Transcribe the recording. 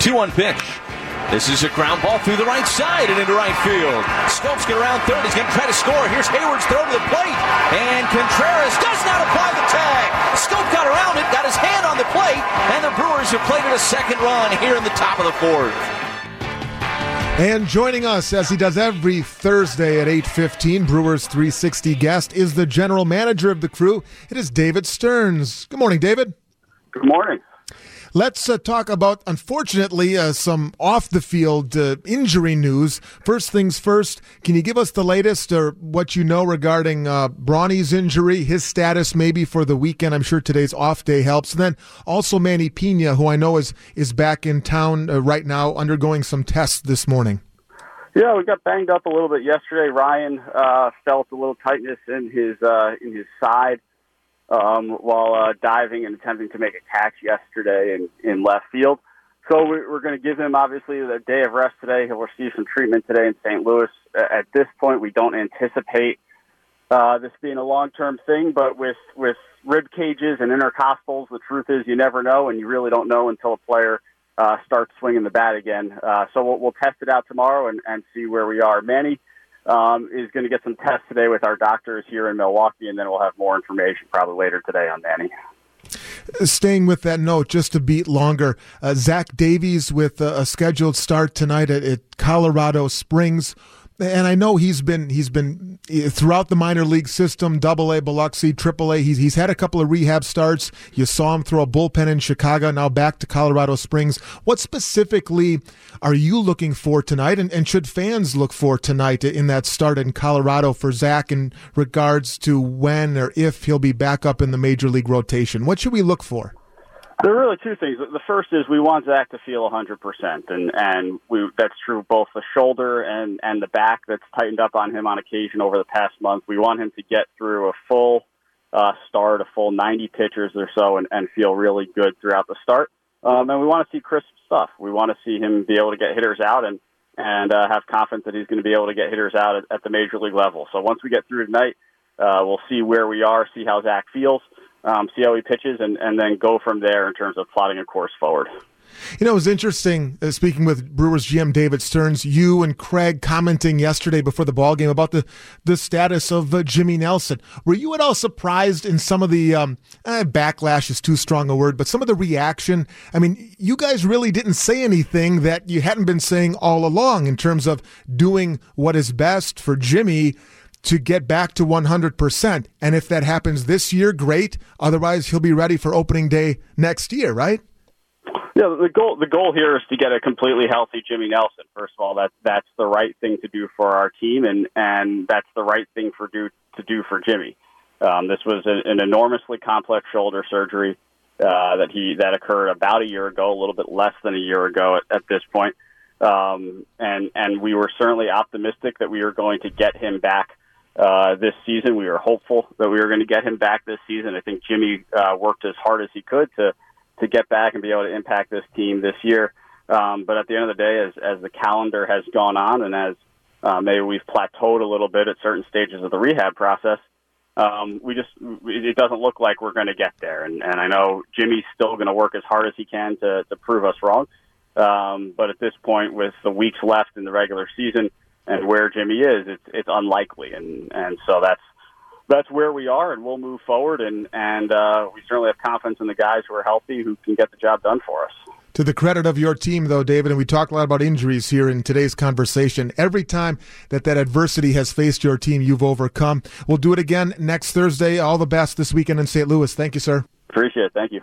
2 1 pitch. This is a ground ball through the right side and into right field. Schoop's get around third. He's going to try to score. Here's Heyward's throw to the plate. And Contreras does not apply the tag. Schoop got around it, got his hand on the plate, and the Brewers have played it a second run here in the top of the fourth. And joining us as he does every Thursday at 8:15, Brewers 360 guest is the general manager of the crew. It is David Stearns. Good morning, David. Good morning. Let's uh, talk about, unfortunately, uh, some off the field uh, injury news. First things first, can you give us the latest or what you know regarding uh, injury, his status maybe for the weekend? I'm sure today's off day helps. And then also Manny Piña, who I know is, is back in town uh, right now undergoing some tests this morning. Yeah, we got banged up a little bit yesterday. Ryan uh, felt a little tightness in his uh, in his side um, while uh, diving and attempting to make a catch yesterday in, in left field. So we're going to give him obviously the day of rest today. He'll receive some treatment today in St. Louis. At this point, we don't anticipate uh, this being a long-term thing, but with with rib cages and intercostals, the truth is you never know, and you really don't know until a player uh, starts swinging the bat again. Uh, so we'll, we'll test it out tomorrow and, and see where we are. Manny um, is going to get some tests today with our doctors here in Milwaukee, and then we'll have more information probably later today on Danny. Staying with that note, just a beat longer, uh, Zach Davies with a, a, scheduled start tonight at, at Colorado Springs and I know he's been he's been eh, throughout the minor league system, Double A, Biloxi, Triple A. He's he's had a couple of rehab starts. You saw him throw a bullpen in Chicago. Now back to Colorado Springs. What specifically are you looking for tonight, and, and should fans look for tonight in that start in Colorado for Zach in regards to when or if he'll be back up in the major league rotation? What should we look for? There are really two things. The first is we want Zach to feel 100%, and and we that's true both the shoulder and and the back that's tightened up on him on occasion over the past month. We want him to get through a full uh, start, a full 90 pitchers or so, and, and feel really good throughout the start. Um, and we want to see crisp stuff. We want to see him be able to get hitters out and and uh, have confidence that he's going to be able to get hitters out at, at the major league level. So once we get through tonight, uh, we'll see where we are, see how Zach feels um, see how he pitches, and, and then go from there in terms of plotting a course forward. You know, it was interesting uh, speaking with Brewers GM David Stearns. You and Craig commenting yesterday before the ball game about the the status of uh, Jimmy Nelson. Were you at all surprised in some of the um, eh, backlash is too strong a word, but some of the reaction? I mean, you guys really didn't say anything that you hadn't been saying all along in terms of doing what is best for Jimmy to get back to 100%. And if that happens this year, great. Otherwise, he'll be ready for opening day next year, right? Yeah, the goal the goal here is to get a completely healthy Jimmy Nelson. First of all, that that's the right thing to do for our team, and and that's the right thing for do to do for Jimmy. Um, this was a, an enormously complex shoulder surgery uh, that he that occurred about a year ago, a little bit less than a year ago at, at this point. Um, and and we were certainly optimistic that we were going to get him back uh, this season. We were hopeful that we were going to get him back this season. I think Jimmy uh, worked as hard as he could to to get back and be able to impact this team this year. Um, but at the end of the day, as as the calendar has gone on and as uh, maybe we've plateaued a little bit at certain stages of the rehab process, um, we just it doesn't look like we're going to get there. And, and I know Jimmy's still going to work as hard as he can to to prove us wrong. Um, but at this point, with the weeks left in the regular season, and where Jimmy is, it's it's unlikely, and and so that's that's where we are, and we'll move forward, and and uh, we certainly have confidence in the guys who are healthy who can get the job done for us. To the credit of your team, though, David, and we talked a lot about injuries here in today's conversation. Every time that that adversity has faced your team, you've overcome. We'll do it again next Thursday. All the best this weekend in St. Louis. Thank you, sir. Appreciate it. Thank you.